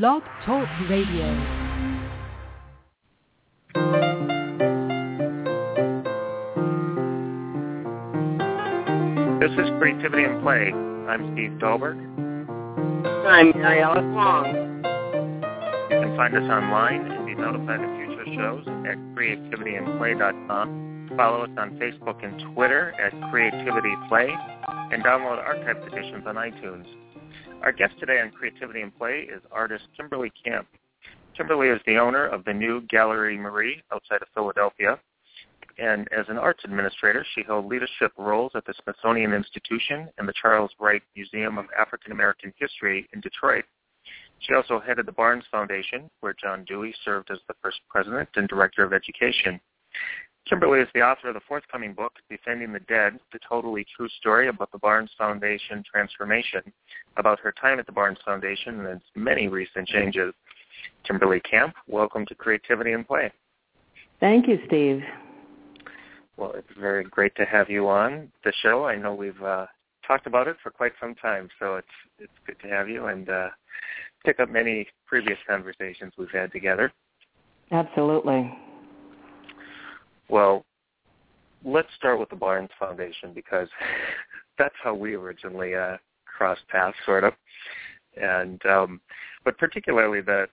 Blog Talk Radio. This is Creativity and Play. I'm Steve Dahlberg. I'm Mary Alice Long. You can find us online and be notified of future shows at creativityandplay.com. Follow us on Facebook and Twitter at Creativity Play, and download archived editions on iTunes. Our guest today on Creativity and Play is artist Kimberly Camp. Kimberly is the owner of the new Galerie Marie outside of Philadelphia. And as an arts administrator, she held leadership roles at the Smithsonian Institution and the Charles Wright Museum of African American History in Detroit. She also headed the Barnes Foundation, where John Dewey served as the first president and director of education. Kimberly is the author of the forthcoming book, Defending the Dead, the totally true story about the Barnes Foundation transformation, about her time at the Barnes Foundation and its many recent changes. Kimberly Camp, welcome to Creativity and Play. Thank you, Steve. Well, it's very great to have you on the show. I know we've uh, talked about it for quite some time, so it's it's good to have you and uh, pick up many previous conversations we've had together. Absolutely. Well, let's start with the Barnes Foundation because that's how we originally uh, crossed paths, sort of. And um, but particularly the,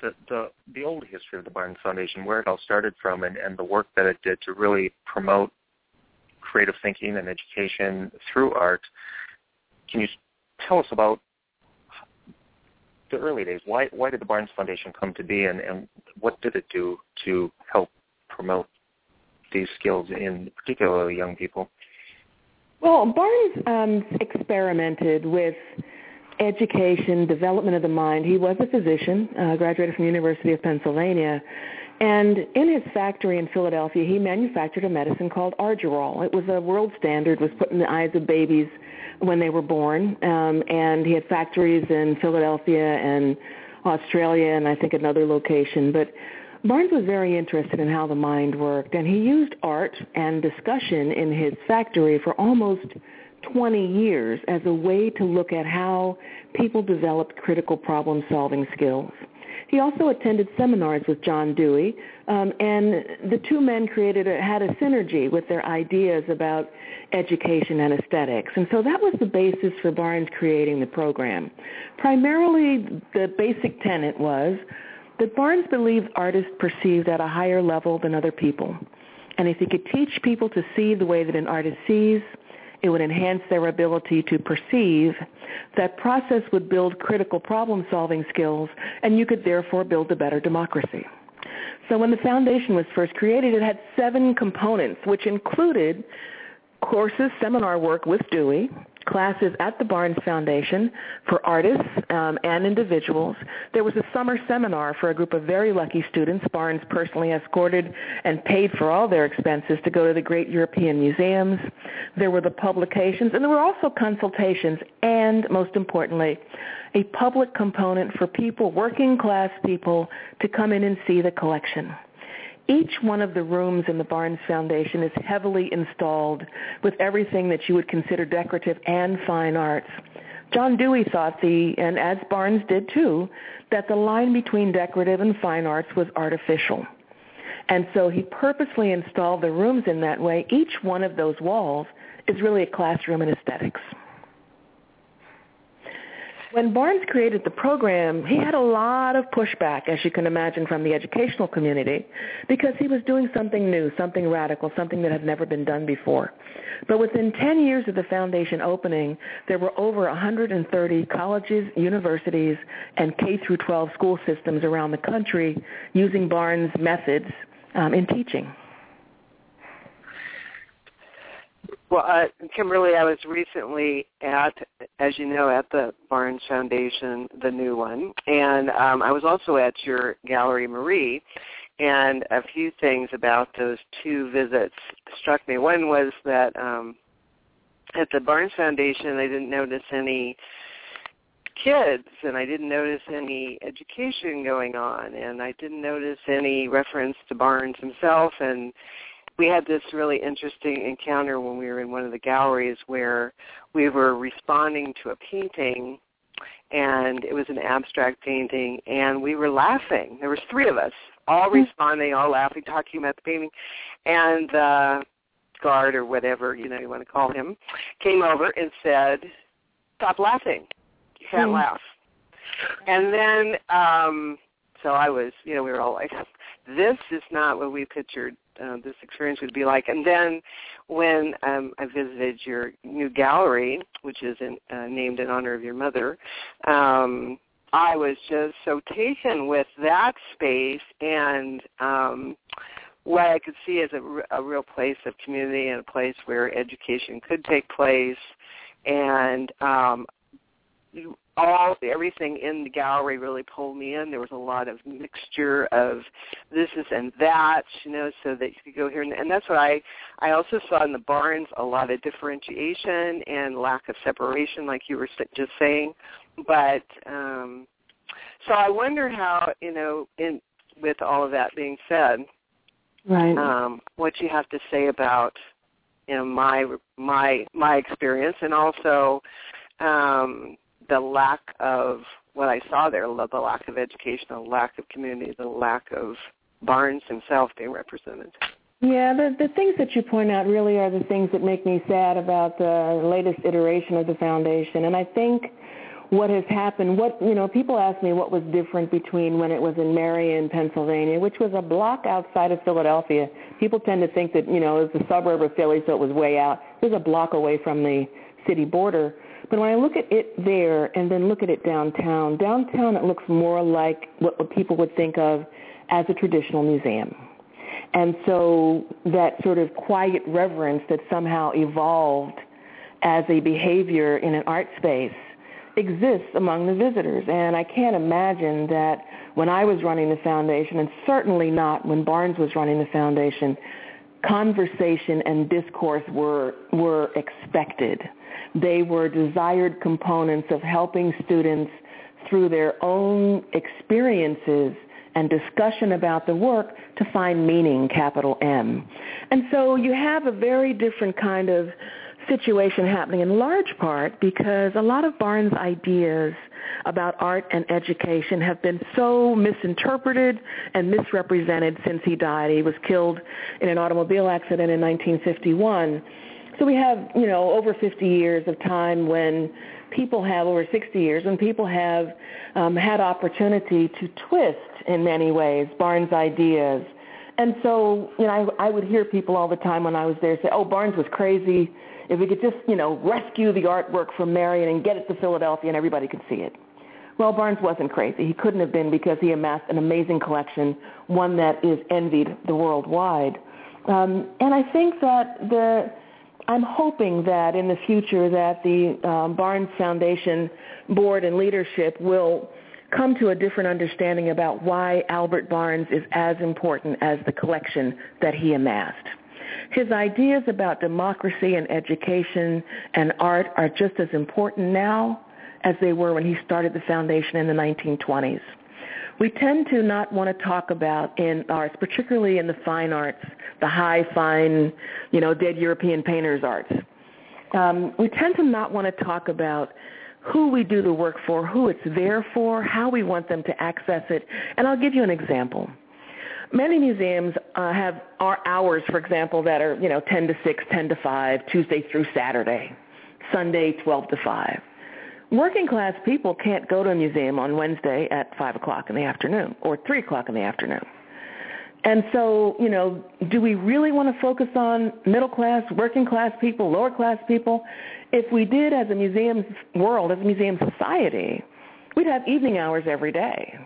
the the the old history of the Barnes Foundation, where it all started from, and, and the work that it did to really promote creative thinking and education through art. Can you tell us about the early days? Why why did the Barnes Foundation come to be, and, and what did it do to help these skills in particularly young people? Well, Barnes um, experimented with education, development of the mind. He was a physician, uh, graduated from University of Pennsylvania, and in his factory in Philadelphia, he manufactured a medicine called Argyrol. It was a world standard, was put in the eyes of babies when they were born, um, and he had factories in Philadelphia and Australia and I think another location. But Barnes was very interested in how the mind worked, and he used art and discussion in his factory for almost 20 years as a way to look at how people developed critical problem-solving skills. He also attended seminars with John Dewey, um, and the two men created a, had a synergy with their ideas about education and aesthetics. And so that was the basis for Barnes creating the program. Primarily, the basic tenet was that Barnes believed artists perceived at a higher level than other people. And if he could teach people to see the way that an artist sees, it would enhance their ability to perceive. That process would build critical problem-solving skills, and you could therefore build a better democracy. So when the foundation was first created, it had seven components, which included courses, seminar work with Dewey, classes at the Barnes Foundation for artists um, and individuals. There was a summer seminar for a group of very lucky students. Barnes personally escorted and paid for all their expenses to go to the great European museums. There were the publications, and there were also consultations, and most importantly, a public component for people, working class people, to come in and see the collection. Each one of the rooms in the Barnes Foundation is heavily installed with everything that you would consider decorative and fine arts. John Dewey thought the, and as Barnes did too, that the line between decorative and fine arts was artificial. And so he purposely installed the rooms in that way. Each one of those walls is really a classroom in aesthetics. When Barnes created the program, he had a lot of pushback, as you can imagine, from the educational community because he was doing something new, something radical, something that had never been done before. But within 10 years of the foundation opening, there were over 130 colleges, universities, and K through 12 school systems around the country using Barnes methods um, in teaching. Well, uh, Kimberly, I was recently at, as you know, at the Barnes Foundation, the new one, and um, I was also at your Galerie Marie, and a few things about those two visits struck me. One was that um, at the Barnes Foundation, I didn't notice any kids and I didn't notice any education going on and I didn't notice any reference to Barnes himself and we had this really interesting encounter when we were in one of the galleries where we were responding to a painting and it was an abstract painting, and we were laughing. There was three of us, all mm-hmm. responding, all laughing, talking about the painting, and the guard or whatever you know you want to call him came over and said, "Stop laughing. You can't mm-hmm. laugh." And then, um so I was, you know, we were all like, "This is not what we pictured uh, this experience would be like." And then, when um, I visited your new gallery, which is in, uh, named in honor of your mother, um, I was just so taken with that space and um, what I could see as a, a real place of community and a place where education could take place. And um, all everything in the gallery really pulled me in. There was a lot of mixture of this is and that, you know, so that you could go here and, and that's what I I also saw in the Barnes a lot of differentiation and lack of separation, like you were just saying. But um, so I wonder how you know, in with all of that being said, right? Um, what you have to say about you know my my my experience and also um, the lack of what I saw there, the lack of education, the lack of community, the lack of Barnes himself being represented. Yeah, the the things that you point out really are the things that make me sad about the latest iteration of the foundation. And I think what has happened, what you know, people ask me what was different between when it was in Merion, Pennsylvania, which was a block outside of Philadelphia. People tend to think that, you know, it was a suburb of Philly, so it was way out. It was a block away from the city border. But when I look at it there and then look at it downtown, downtown it looks more like what, what people would think of as a traditional museum. And so that sort of quiet reverence that somehow evolved as a behavior in an art space exists among the visitors. And I can't imagine that when I was running the foundation, and certainly not when Barnes was running the foundation, conversation and discourse were were expected. They were desired components of helping students through their own experiences and discussion about the work to find meaning, capital M. And so you have a very different kind of situation happening in large part because a lot of Barnes' ideas about art and education have been so misinterpreted and misrepresented since he died. He was killed in an automobile accident in 1951. So we have, you know, over 50 years of time when people have, over 60 years, when people have um, had opportunity to twist in many ways Barnes' ideas. And so, you know, I, I would hear people all the time when I was there say, oh, Barnes was crazy. If we could just, you know, rescue the artwork from Merion and get it to Philadelphia and everybody could see it. Well, Barnes wasn't crazy. He couldn't have been because he amassed an amazing collection, one that is envied the worldwide. Um, and I think that the I'm hoping that in the future that the um, Barnes Foundation board and leadership will come to a different understanding about why Albert Barnes is as important as the collection that he amassed. His ideas about democracy and education and art are just as important now as they were when he started the foundation in the 1920s. We tend to not want to talk about in arts, particularly in the fine arts, the high, fine, you know, dead European painters' arts. Um, we tend to not want to talk about who we do the work for, who it's there for, how we want them to access it. And I'll give you an example. Many museums uh, have our hours, for example, that are, you know, 10 to 6, 10 to 5, Tuesday through Saturday, Sunday 12 to 5 working class people can't go to a museum on Wednesday at 5 o'clock in the afternoon or 3 o'clock in the afternoon. And so, you know, do we really want to focus on middle class, working class people, lower class people? If we did as a museum world, as a museum society, we'd have evening hours every day.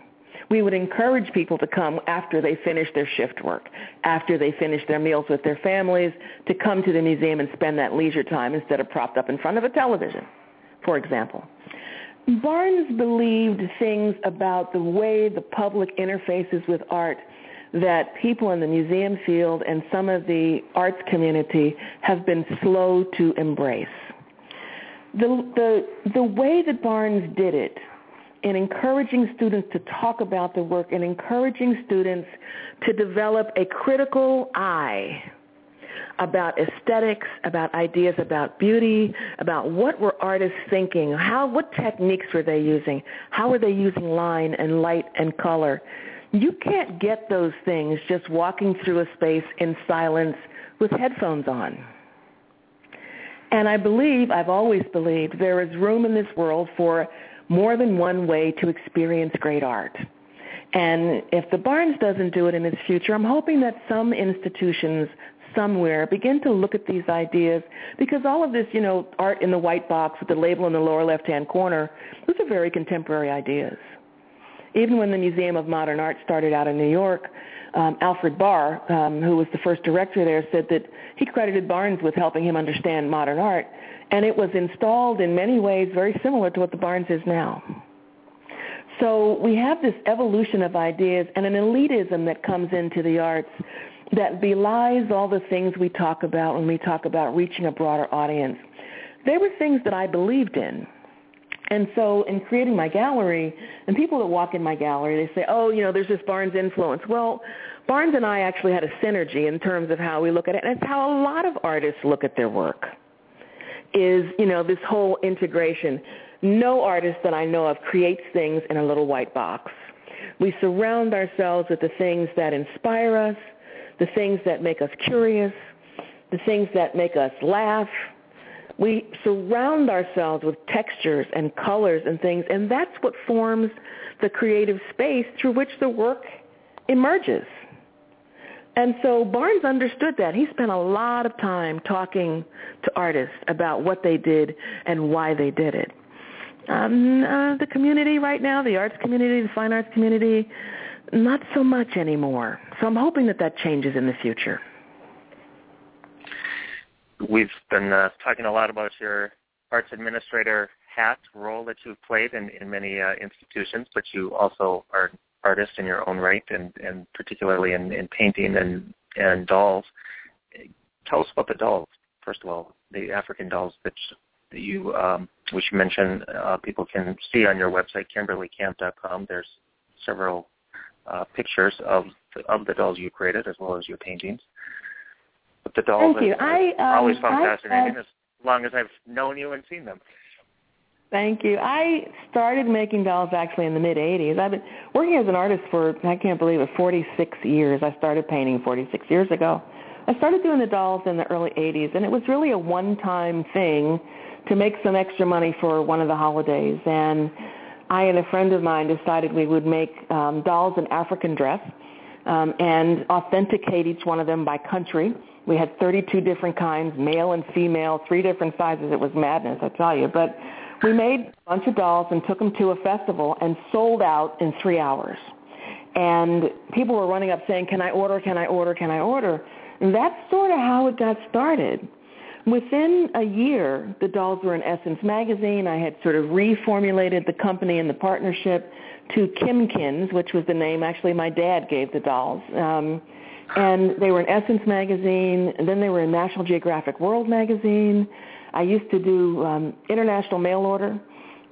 We would encourage people to come after they finish their shift work, after they finish their meals with their families, to come to the museum and spend that leisure time instead of propped up in front of a television, for example. Barnes believed things about the way the public interfaces with art that people in the museum field and some of the arts community have been slow to embrace. The, the, the way that Barnes did it in encouraging students to talk about the work and encouraging students to develop a critical eye about aesthetics, about ideas about beauty, about what were artists thinking, how what techniques were they using, how were they using line and light and color. You can't get those things just walking through a space in silence with headphones on. And I believe, I've always believed, there is room in this world for more than one way to experience great art. And if the Barnes doesn't do it in its future, I'm hoping that some institutions somewhere begin to look at these ideas because all of this, you know, art in the white box with the label in the lower left-hand corner, those are very contemporary ideas. Even when the Museum of Modern Art started out in New York, um, Alfred Barr, um, who was the first director there, said that he credited Barnes with helping him understand modern art, and it was installed in many ways very similar to what the Barnes is now. So we have this evolution of ideas and an elitism that comes into the arts that belies all the things we talk about when we talk about reaching a broader audience. They were things that I believed in. And so in creating my gallery, and people that walk in my gallery, they say, oh, you know, there's this Barnes influence. Well, Barnes and I actually had a synergy in terms of how we look at it. And it's how a lot of artists look at their work is, you know, this whole integration. No artist that I know of creates things in a little white box. We surround ourselves with the things that inspire us, the things that make us curious, the things that make us laugh. We surround ourselves with textures and colors and things, and that's what forms the creative space through which the work emerges. And so Barnes understood that. He spent a lot of time talking to artists about what they did and why they did it. Um, uh, the community right now, the arts community, the fine arts community, not so much anymore. So I'm hoping that that changes in the future. We've been uh, talking a lot about your arts administrator hat role that you've played in, in many uh, institutions, but you also are an artist in your own right, and, and particularly in, in painting and, and dolls. Tell us about the dolls, first of all, the African dolls that you, um, which you mentioned, uh, people can see on your website, KimberlyCamp.com. There's several uh, pictures of the, of the dolls you created as well as your paintings. But the dolls Thank you. I um, always found I, fascinating as long as I've known you and seen them. Thank you. I started making dolls actually in the mid 80s. I've been working as an artist for I can't believe it 46 years. I started painting 46 years ago. I started doing the dolls in the early 80s and it was really a one-time thing to make some extra money for one of the holidays and I and a friend of mine decided we would make um, dolls in African dress um, and authenticate each one of them by country. We had 32 different kinds, male and female, three different sizes. It was madness, I tell you. But we made a bunch of dolls and took them to a festival and sold out in three hours. And people were running up saying, can I order, can I order, can I order? And that's sort of how it got started. Within a year, the dolls were in Essence magazine. I had sort of reformulated the company and the partnership to Kimkins, which was the name actually my dad gave the dolls. Um, and they were in Essence magazine, and then they were in National Geographic World magazine. I used to do um, international mail order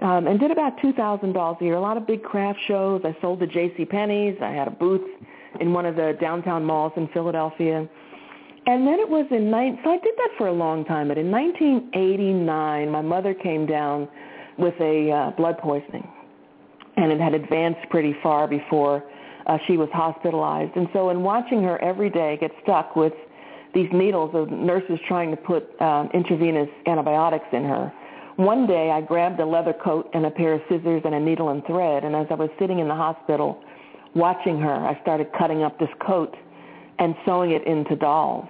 um, and did about 2,000 dolls a year. A lot of big craft shows. I sold to J.C. Penney's. I had a booth in one of the downtown malls in Philadelphia. And then it was in nine. So I did that for a long time. But in 1989, my mother came down with a uh, blood poisoning, and it had advanced pretty far before uh, she was hospitalized. And so, in watching her every day get stuck with these needles of nurses trying to put um, intravenous antibiotics in her, one day I grabbed a leather coat and a pair of scissors and a needle and thread. And as I was sitting in the hospital watching her, I started cutting up this coat and sewing it into dolls.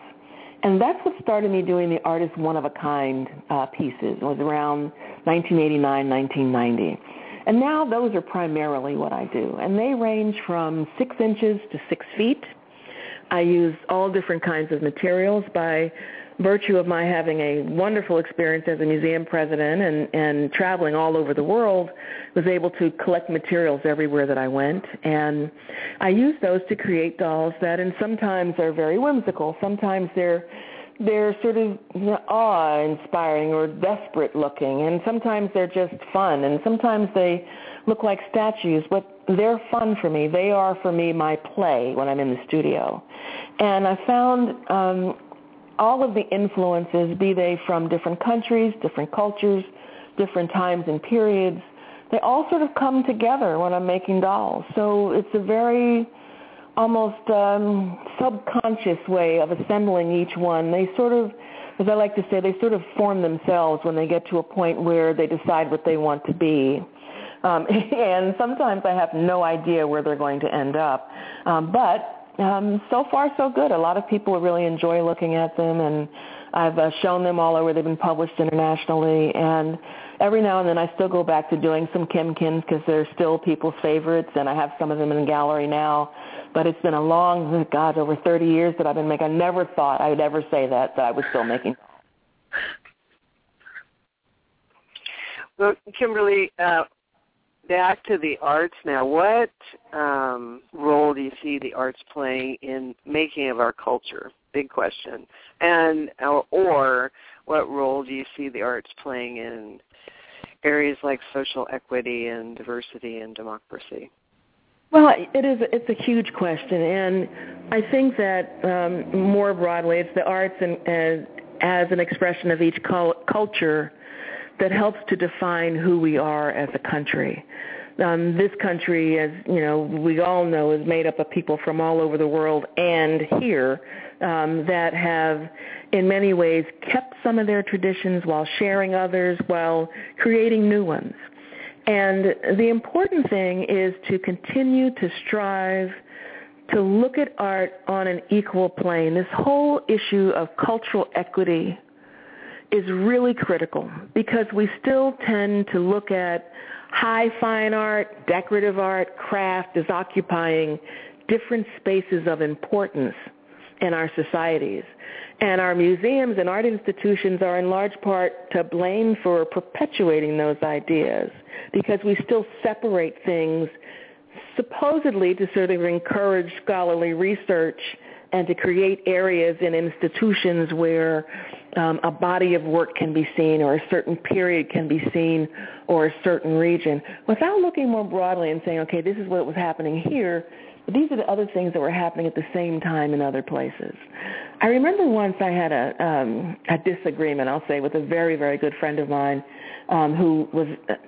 And that's what started me doing the artist one-of-a-kind uh, pieces. It was around 1989, 1990. And now those are primarily what I do. And they range from six inches to six feet. I use all different kinds of materials by virtue of my having a wonderful experience as a museum president and, and traveling all over the world, was able to collect materials everywhere that I went. And I use those to create dolls that and sometimes are very whimsical. Sometimes they're they're sort of awe-inspiring or desperate looking, and sometimes they're just fun, and sometimes they look like statues, but they're fun for me. They are for me my play when I'm in the studio. And I found um, all of the influences, be they from different countries, different cultures, different times and periods, they all sort of come together when I'm making dolls. So it's a very almost um, subconscious way of assembling each one. They sort of, as I like to say, they sort of form themselves when they get to a point where they decide what they want to be. Um, and sometimes I have no idea where they're going to end up. Um, but um, so far, so good. A lot of people really enjoy looking at them, and I've uh, shown them all over. They've been published internationally, and every now and then I still go back to doing some Kimkins because they're still people's favorites, and I have some of them in the gallery now. But it's been a long, God, over 30 years that I've been making. I never thought I would ever say that that I was still making. Well, Kimberly, uh, back to the arts now. What um, role do you see the arts playing in making of our culture? Big question. And or, or what role do you see the arts playing in areas like social equity and diversity and democracy? Well, it is. It's a huge question, and I think that um, more broadly, it's the arts and, and as an expression of each culture that helps to define who we are as a country. Um, this country, as you know, we all know, is made up of people from all over the world and here um, that have, in many ways, kept some of their traditions while sharing others, while creating new ones. And the important thing is to continue to strive to look at art on an equal plane. This whole issue of cultural equity is really critical because we still tend to look at high fine art, decorative art, craft as occupying different spaces of importance in our societies. And our museums and art institutions are in large part to blame for perpetuating those ideas because we still separate things supposedly to sort of encourage scholarly research and to create areas and institutions where um, a body of work can be seen or a certain period can be seen or a certain region without looking more broadly and saying, okay, this is what was happening here, but these are the other things that were happening at the same time in other places. I remember once I had a, um, a disagreement, I'll say, with a very, very good friend of mine um, who was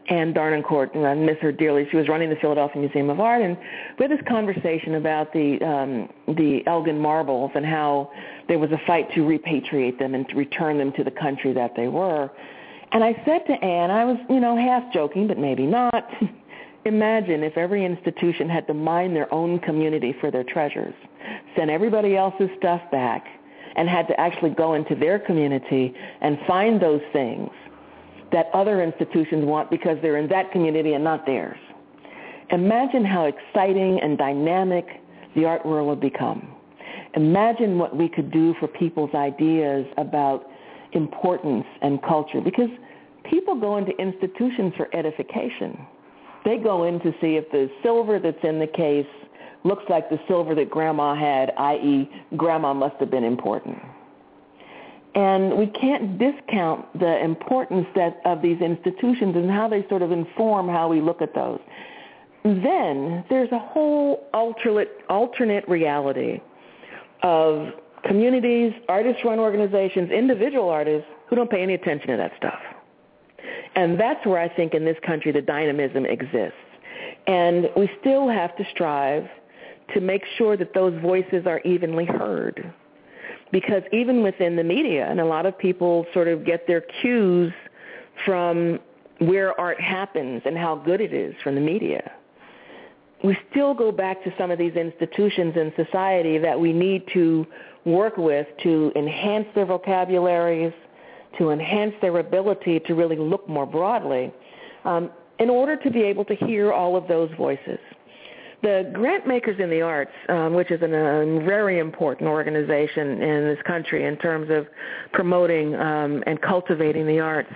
Anne d'Harnoncourt, and I miss her dearly. She was running the Philadelphia Museum of Art, and we had this conversation about the um, the Elgin marbles and how there was a fight to repatriate them and to return them to the country that they were. And I said to Anne, I was, you know, half joking, but maybe not. Imagine if every institution had to mine their own community for their treasures, send everybody else's stuff back, and had to actually go into their community and find those things that other institutions want because they're in that community and not theirs. Imagine how exciting and dynamic the art world would become. Imagine what we could do for people's ideas about importance and culture because people go into institutions for edification. They go in to see if the silver that's in the case looks like the silver that grandma had, i.e. grandma must have been important. And we can't discount the importance that of these institutions and how they sort of inform how we look at those. Then there's a whole alternate, alternate reality of communities, artist-run organizations, individual artists who don't pay any attention to that stuff. And that's where I think in this country the dynamism exists. And we still have to strive to make sure that those voices are evenly heard because even within the media, and a lot of people sort of get their cues from where art happens and how good it is from the media. We still go back to some of these institutions in society that we need to work with to enhance their vocabularies, to enhance their ability to really look more broadly, um, in order to be able to hear all of those voices. The Grant Makers in the Arts, um, which is a very important organization in this country in terms of promoting um, and cultivating the arts,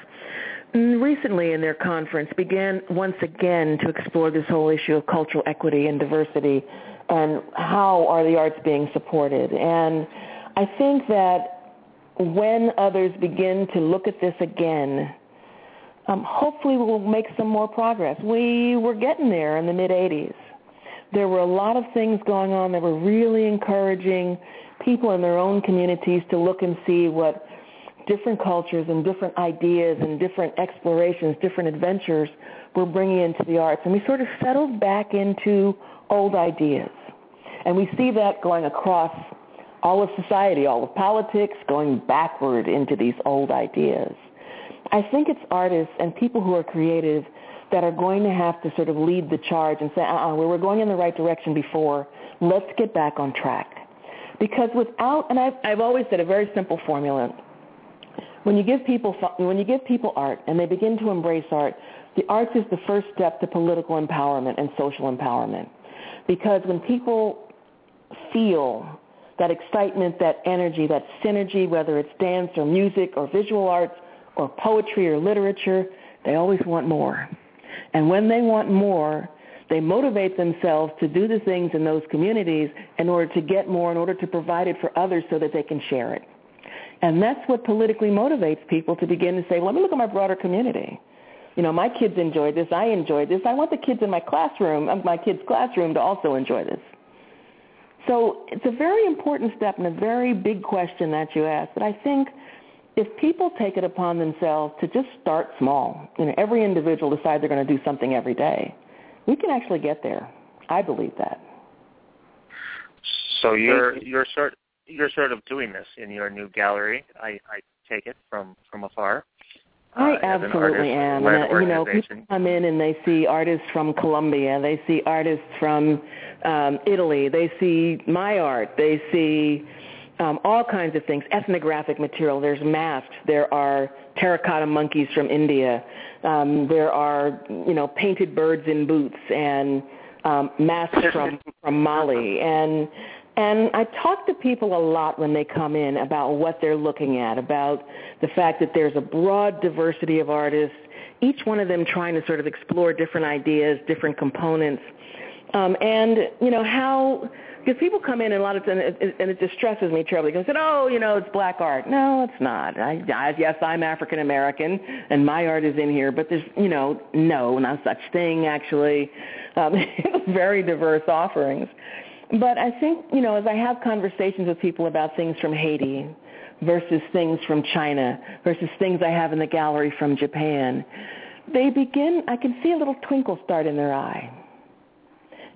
recently in their conference began once again to explore this whole issue of cultural equity and diversity and how are the arts being supported. And I think that when others begin to look at this again, um, hopefully we'll make some more progress. We were getting there in the mid-'80s there were a lot of things going on that were really encouraging people in their own communities to look and see what different cultures and different ideas and different explorations, different adventures we're bringing into the arts. And we sort of settled back into old ideas. And we see that going across all of society, all of politics, going backward into these old ideas. I think it's artists and people who are creative that are going to have to sort of lead the charge and say, uh-uh, we were going in the right direction before. Let's get back on track. Because without, and I've, I've always said a very simple formula. When you give people, when you give people art and they begin to embrace art, the arts is the first step to political empowerment and social empowerment. Because when people feel that excitement, that energy, that synergy, whether it's dance or music or visual arts or poetry or literature, they always want more. And when they want more, they motivate themselves to do the things in those communities in order to get more, in order to provide it for others so that they can share it. And that's what politically motivates people to begin to say, let me look at my broader community. You know, my kids enjoyed this. I enjoyed this. I want the kids in my classroom, my kids' classroom, to also enjoy this. So it's a very important step and a very big question that you ask. But I think if people take it upon themselves to just start small, you know, every individual decide they're going to do something every day, we can actually get there. I believe that. So you're you're sort you're sort of doing this in your new gallery. I, I take it from from afar. I uh, absolutely am. And, uh, you know, people come in and they see artists from Colombia, they see artists from um, Italy, they see my art, they see um, all kinds of things, ethnographic material. There's masks. There are terracotta monkeys from India. Um, there are, you know, painted birds in boots and um, masks from from Mali. And and I talk to people a lot when they come in about what they're looking at, about the fact that there's a broad diversity of artists, each one of them trying to sort of explore different ideas, different components, um, and you know how because people come in and a lot of times and it, and it distresses me terribly they said, oh, you know, it's black art. No, it's not. I, I yes, I'm African American and my art is in here, but there's you know, no, not such thing actually. Um, very diverse offerings. But I think, you know, as I have conversations with people about things from Haiti versus things from China versus things I have in the gallery from Japan, they begin, I can see a little twinkle start in their eye.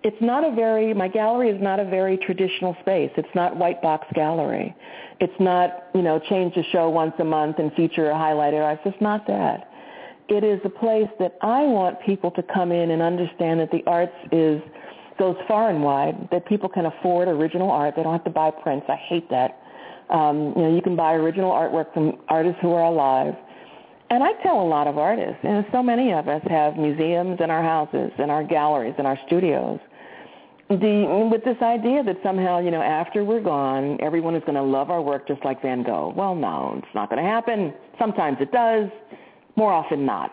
It's not a very, my gallery is not a very traditional space. It's not white box gallery. It's not, you know, change the show once a month and feature a highlighted art. It's just not that. It is a place that I want people to come in and understand that the arts is goes far and wide, that people can afford original art. They don't have to buy prints. I hate that. Um, you know, you can buy original artwork from artists who are alive. And I tell a lot of artists, and so many of us have museums in our houses, in our galleries, in our studios. The, with this idea that somehow, you know, after we're gone, everyone is going to love our work just like Van Gogh. Well, no, it's not going to happen. Sometimes it does, more often not.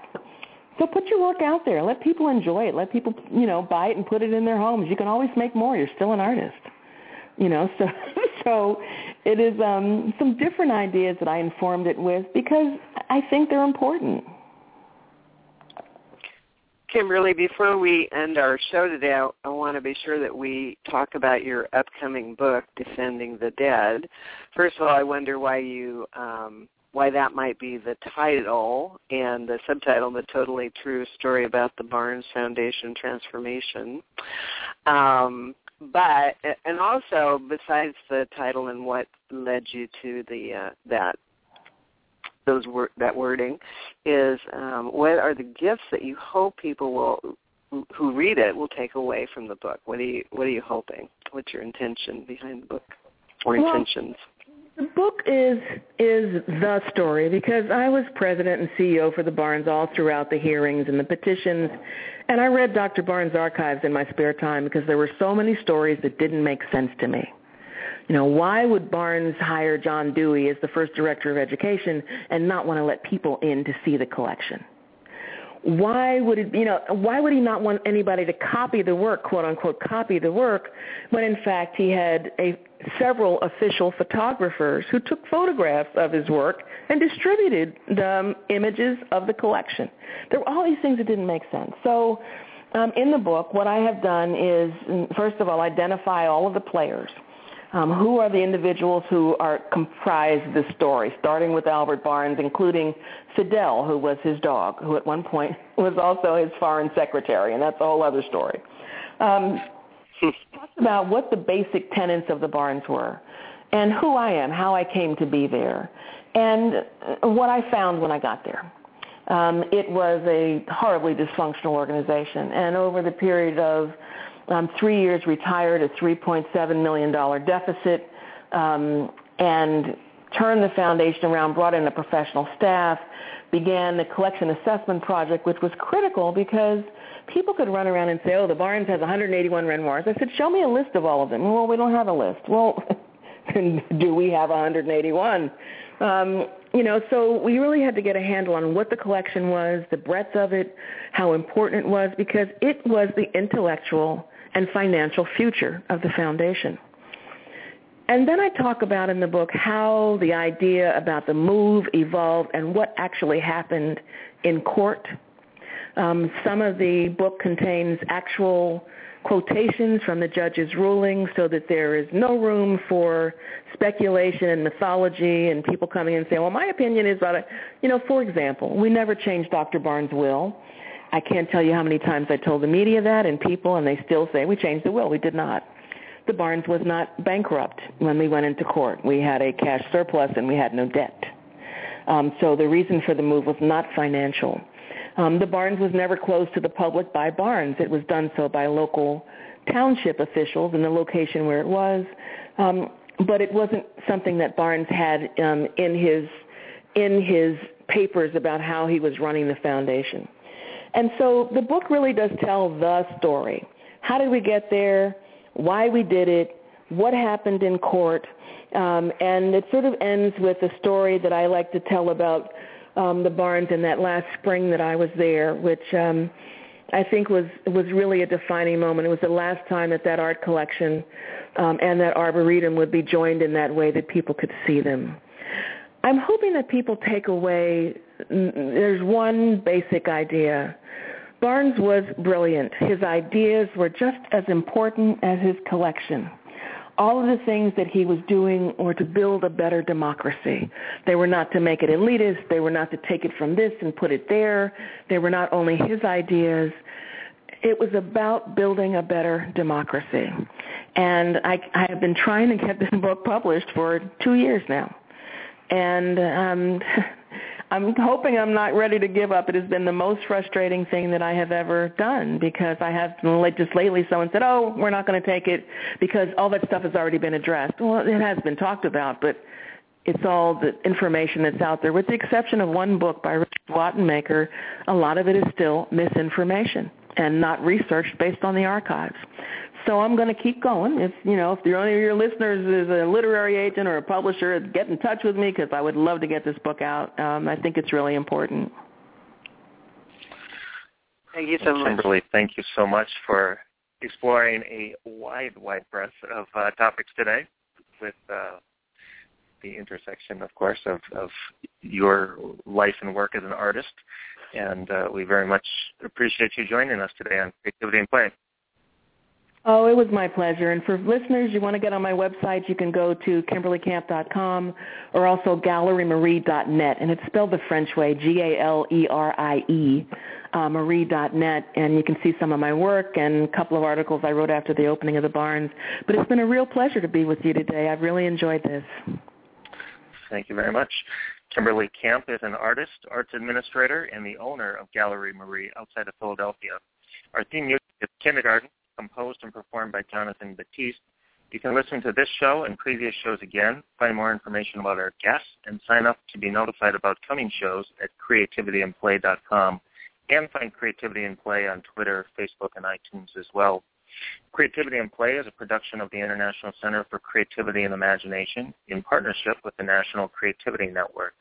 So put your work out there. Let people enjoy it. Let people, you know, buy it and put it in their homes. You can always make more. You're still an artist. You know, so so it is um some different ideas that I informed it with because I think they're important. Kimberly, before we end our show today, I, I want to be sure that we talk about your upcoming book, Defending the Dead. First of all, I wonder why you um, why that might be the title and the subtitle, The Totally True Story About the Barnes Foundation Transformation. Um, but, and also besides the title and what led you to the, uh, that, those wor- that wording is um, what are the gifts that you hope people will who read it will take away from the book? What are you What are you hoping? What's your intention behind the book or well, intentions? The book is is the story because I was president and CEO for the Barnes all throughout the hearings and the petitions, and I read Dr. Barnes' archives in my spare time because there were so many stories that didn't make sense to me. You know, why would Barnes hire John Dewey as the first director of education and not want to let people in to see the collection? why would it you know why would he not want anybody to copy the work quote unquote copy the work when in fact he had a several official photographers who took photographs of his work and distributed the um, images of the collection? There were all these things that didn't make sense. So um, in the book what i have done is first of all identify all of the players Um, who are the individuals who are comprise this story, starting with Albert Barnes, including Fidèle, who was his dog, who at one point was also his foreign secretary, and that's a whole other story. Um, talked about what the basic tenets of the Barnes were, and who I am, how I came to be there, and what I found when I got there. Um, it was a horribly dysfunctional organization, and over the period of um, three years retired a $3.7 million deficit um, and turned the foundation around, brought in a professional staff, began the collection assessment project, which was critical because people could run around and say, oh, the Barnes has 181 Renoirs. I said, show me a list of all of them. Well, we don't have a list. Well, do we have 181? Um, you know, so we really had to get a handle on what the collection was, the breadth of it, how important it was, because it was the intellectual and financial future of the foundation. And then I talk about in the book how the idea about the move evolved and what actually happened in court. Um, some of the book contains actual quotations from the judge's ruling so that there is no room for speculation and mythology and people coming in and saying, well, my opinion is about it. You know, for example, we never changed Dr. Barnes' will. I can't tell you how many times I told the media that and people, and they still say we changed the will. We did not. The Barnes was not bankrupt when we went into court. We had a cash surplus and we had no debt. Um, so the reason for the move was not financial. Um, the Barnes was never closed to the public by Barnes. It was done so by local township officials in the location where it was. Um, but it wasn't something that Barnes had um, in his in his papers about how he was running the foundation. And so the book really does tell the story. How did we get there? Why we did it? What happened in court? Um, and it sort of ends with a story that I like to tell about um, the Barnes in that last spring that I was there, which um, I think was was really a defining moment. It was the last time that that art collection um, and that arboretum would be joined in that way that people could see them. I'm hoping that people take away. There's one basic idea Barnes was brilliant. His ideas were just as important as his collection. All of the things that he was doing were to build a better democracy. They were not to make it elitist. They were not to take it from this and put it there. They were not only his ideas. It was about building a better democracy. And I, I have been trying to get this book published for two years now. And um, I'm hoping I'm not ready to give up. It has been the most frustrating thing that I have ever done because I have just lately someone said, "Oh, we're not going to take it because all that stuff has already been addressed." Well, it has been talked about, but it's all the information that's out there. With the exception of one book by Richard Wattenmaker, a lot of it is still misinformation and not researched based on the archives. So I'm going to keep going. If you know, if the only of your listeners is a literary agent or a publisher, get in touch with me because I would love to get this book out. Um, I think it's really important. Thank you so much, Kimberly. Thank you so much for exploring a wide, wide breadth of uh, topics today, with uh, the intersection, of course, of, of your life and work as an artist. And uh, we very much appreciate you joining us today on Creativity and Play. Oh, it was my pleasure. And for listeners, you want to get on my website, you can go to kimberlycamp.com or also gallerymarie.net. And it's spelled the French way, G-A-L-E-R-I-E, uh, marie.net. And you can see some of my work and a couple of articles I wrote after the opening of the Barnes. But it's been a real pleasure to be with you today. I've really enjoyed this. Thank you very much. Kimberly Camp is an artist, arts administrator, and the owner of Galerie Marie outside of Philadelphia. Our theme music is Kindergarten composed and performed by Jonathan Batiste. You can listen to this show and previous shows again, find more information about our guests, and sign up to be notified about coming shows at creativityandplay.com and find Creativity and Play on Twitter, Facebook, and iTunes as well. Creativity and Play is a production of the International Center for Creativity and Imagination in partnership with the National Creativity Network.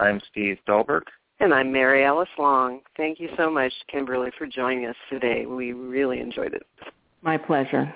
I'm Steve Dahlberg. And I'm Mary Alice Long. Thank you so much, Kimberly, for joining us today. We really enjoyed it. My pleasure.